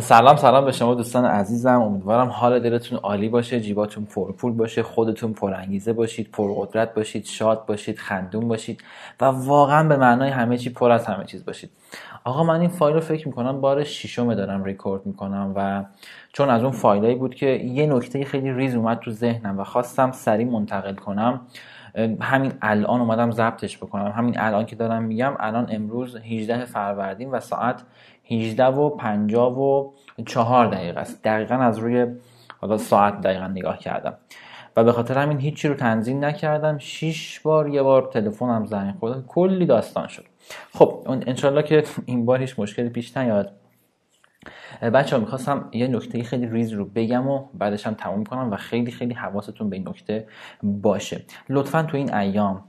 سلام سلام به شما دوستان عزیزم. امیدوارم حال دلتون عالی باشه جیباتون پرپول باشه خودتون پرانگیزه باشید پرقدرت باشید شاد باشید خندون باشید و واقعا به معنای همه چی پر از همه چیز باشید. آقا من این فایل رو فکر می‌کنم بار ششم دارم ریکورد می‌کنم و چون از اون فایلایی بود که یه نکته خیلی ریز اومد تو ذهنم و خواستم سریع منتقل کنم. همین الان اومدم ضبطش بکنم. همین الان که دارم میگم الان امروز 18 فروردین و ساعت 18 و 50 و 4 دقیقه است. دقیقا از روی حالا ساعت دقیقا نگاه کردم. و به خاطر همین هیچی رو تنظیم نکردم. 6 بار یه بار تلفنم زنگ خورد. کلی داستان شد. خب انشالله که این بار هیچ مشکلی پیش نیاد. بچه ها می‌خواستم یه نکته خیلی ریز رو بگم و بعدش هم تموم کنم و خیلی خیلی حواستون به این نکته باشه. لطفا تو این ایام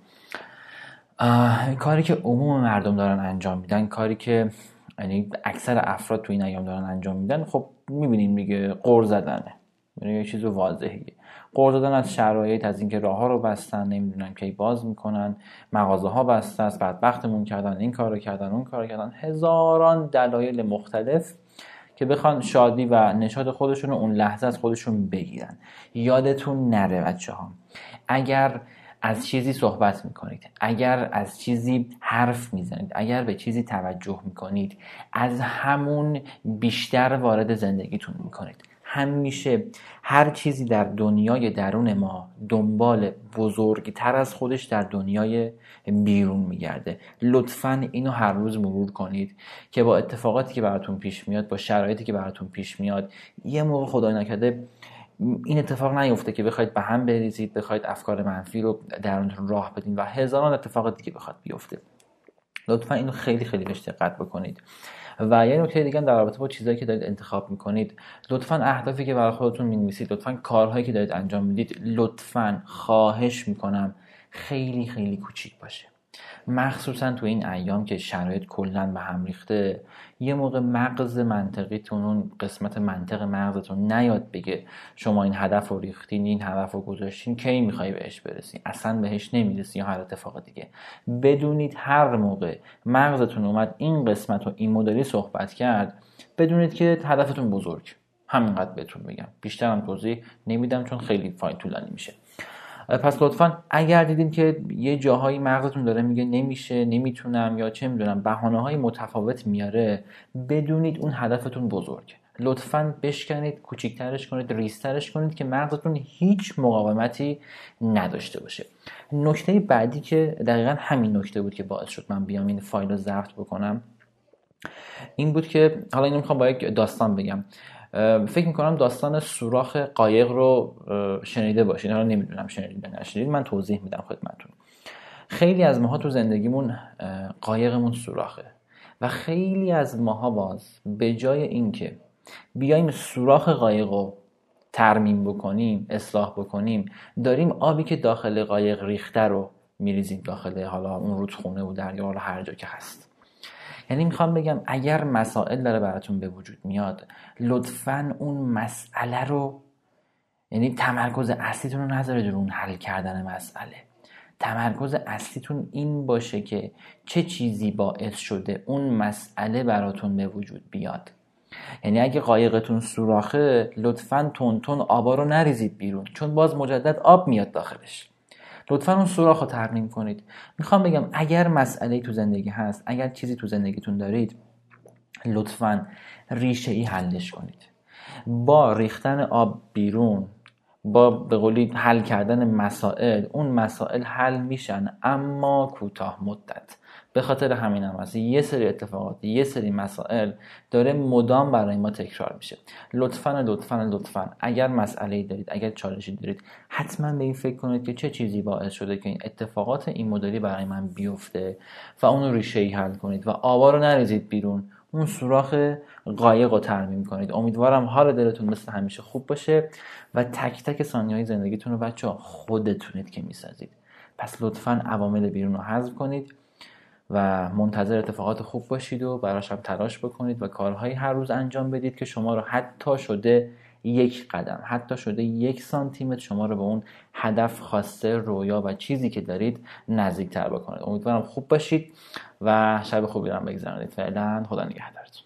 کاری که عموم مردم دارن انجام میدن کاری که یعنی اکثر افراد تو این ایام دارن انجام میدن خب می‌بینیم دیگه قر زدنه. یعنی یه چیز واضحیه. قرض دادن از شرایط از اینکه راه ها رو بستن نمی‌دونن کی باز می‌کنن مغازه ها بسته است بدبختمون کردن این کار کردن اون کار کردن هزاران دلایل مختلف که بخوان شادی و نشاط خودشون رو اون لحظه از خودشون بگیرن. یادتون نره بچه ها اگر از چیزی صحبت می‌کنید اگر از چیزی حرف می‌زنید اگر به چیزی توجه می‌کنید از همون بیشتر وارد زندگیتون می‌کنید. همیشه هر چیزی در دنیای درون ما دنبال بزرگتر از خودش در دنیای بیرون میگرده. لطفا اینو هر روز مرور کنید که با اتفاقاتی که براتون پیش میاد با شرایطی که براتون پیش میاد یه موقع خدای نکرده این اتفاق نیفته که بخواید به هم بریزید بخواید افکار منفی رو درونتون راه بدین و هزاران اتفاق دیگه بخواد بیفته. لطفا اینو خیلی خیلی بهش دقت بکنید. و یه نکته دیگه در رابطه با چیزهایی که دارید انتخاب می‌کنید لطفا اهدافی که برای خودتون می‌نویسید لطفا کارهایی که دارید انجام می‌دید لطفا خواهش می‌کنم خیلی خیلی کوچیک باشه. مخصوصا تو این ایام که شرایط کلا به هم ریخته یه موقع مغز منطقیتون اون قسمت منطق مغزتون نیاد بگه شما این هدف رو ریختین این هدف رو گذاشتین کی می‌خوای بهش برسین اصلا بهش نمی‌رسی یا هر اتفاق دیگه. بدونید هر موقع مغزتون اومد این قسمت رو این مدلی صحبت کرد بدونید که هدفتون بزرگ. همینقدر بهتون بگم. بیشترم توضیح نمیدم چون خیلی فایل طولانی میشه. پس لطفا اگر دیدین که یه جاهایی مغزتون داره میگه نمیشه نمی‌تونم یا چه می‌دونم بهانه های متفاوت میاره بدونید اون هدفتون بزرگه. لطفا بشکنید کوچیکترش کنید ریسترش کنید که مغزتون هیچ مقاومتی نداشته باشه. نکته بعدی که دقیقا همین نکته بود که باعث شد من بیام این فایل رو ضبط بکنم این بود که حالا اینو می‌خوام با یک داستان بگم. فکر می‌کنم داستان سوراخ قایق رو شنیده باشین. حالا نمی‌دونم شنیدید نشنیدید من توضیح میدم خدمتتون. خیلی از ماها تو زندگیمون قایقمون سوراخه و خیلی از ماها باز به جای اینکه بیایم سوراخ قایق رو ترمیم بکنیم اصلاح بکنیم داریم آبی که داخل قایق ریخته رو میریزیم داخل حالا اون رودخونه و دریا رو هر جا که هست. یعنی می‌خوام بگم اگر مسائل داره براتون به وجود میاد لطفا اون مسئله رو یعنی تمرکز اصلیتون رو نذارید اون حل کردن مسئله. تمرکز اصلیتون این باشه که چه چیزی باعث شده اون مسئله براتون به وجود بیاد. یعنی اگه قایقتون سوراخه لطفا تون آبا رو نریزید بیرون چون باز مجدد آب میاد داخلش. لطفا اون سوراخ رو ترمیم کنید. می‌خوام بگم اگر مسئله تو زندگی هست اگر چیزی تو زندگیتون دارید لطفا ریشه ای حلش کنید. با ریختن آب بیرون با به قولی حل کردن مسائل اون مسائل حل میشن اما کوتاه مدت. به خاطر همین هم هست. یه سری اتفاقات یه سری مسائل داره مدام برای ما تکرار میشه. لطفا لطفا لطفا اگر مسئله دارید اگر چالشی دارید حتما به این فکر کنید که چه چیزی باعث شده که این اتفاقات این مدلی برای من بیفته و اون ریشه ای حل کنید و آوا رو نریزید بیرون. اون سوراخ قایق رو ترمیم کنید. امیدوارم حال دلتون مثل همیشه خوب باشه و تک تک ثانیه زندگیتون رو بچه خودتونید که می‌سازید. پس لطفا عوامل بیرون رو حذف کنید. و منتظر اتفاقات خوب باشید و براش هم تلاش بکنید و کارهایی هر روز انجام بدید که شما رو حتی شده یک قدم حتی شده یک سانتیمتر شما رو به اون هدف خواسته رویا و چیزی که دارید نزدیکتر بکنید امیدوارم خوب باشید و شب خوبی رو بگذرانید فعلا خدا نگهدارتون.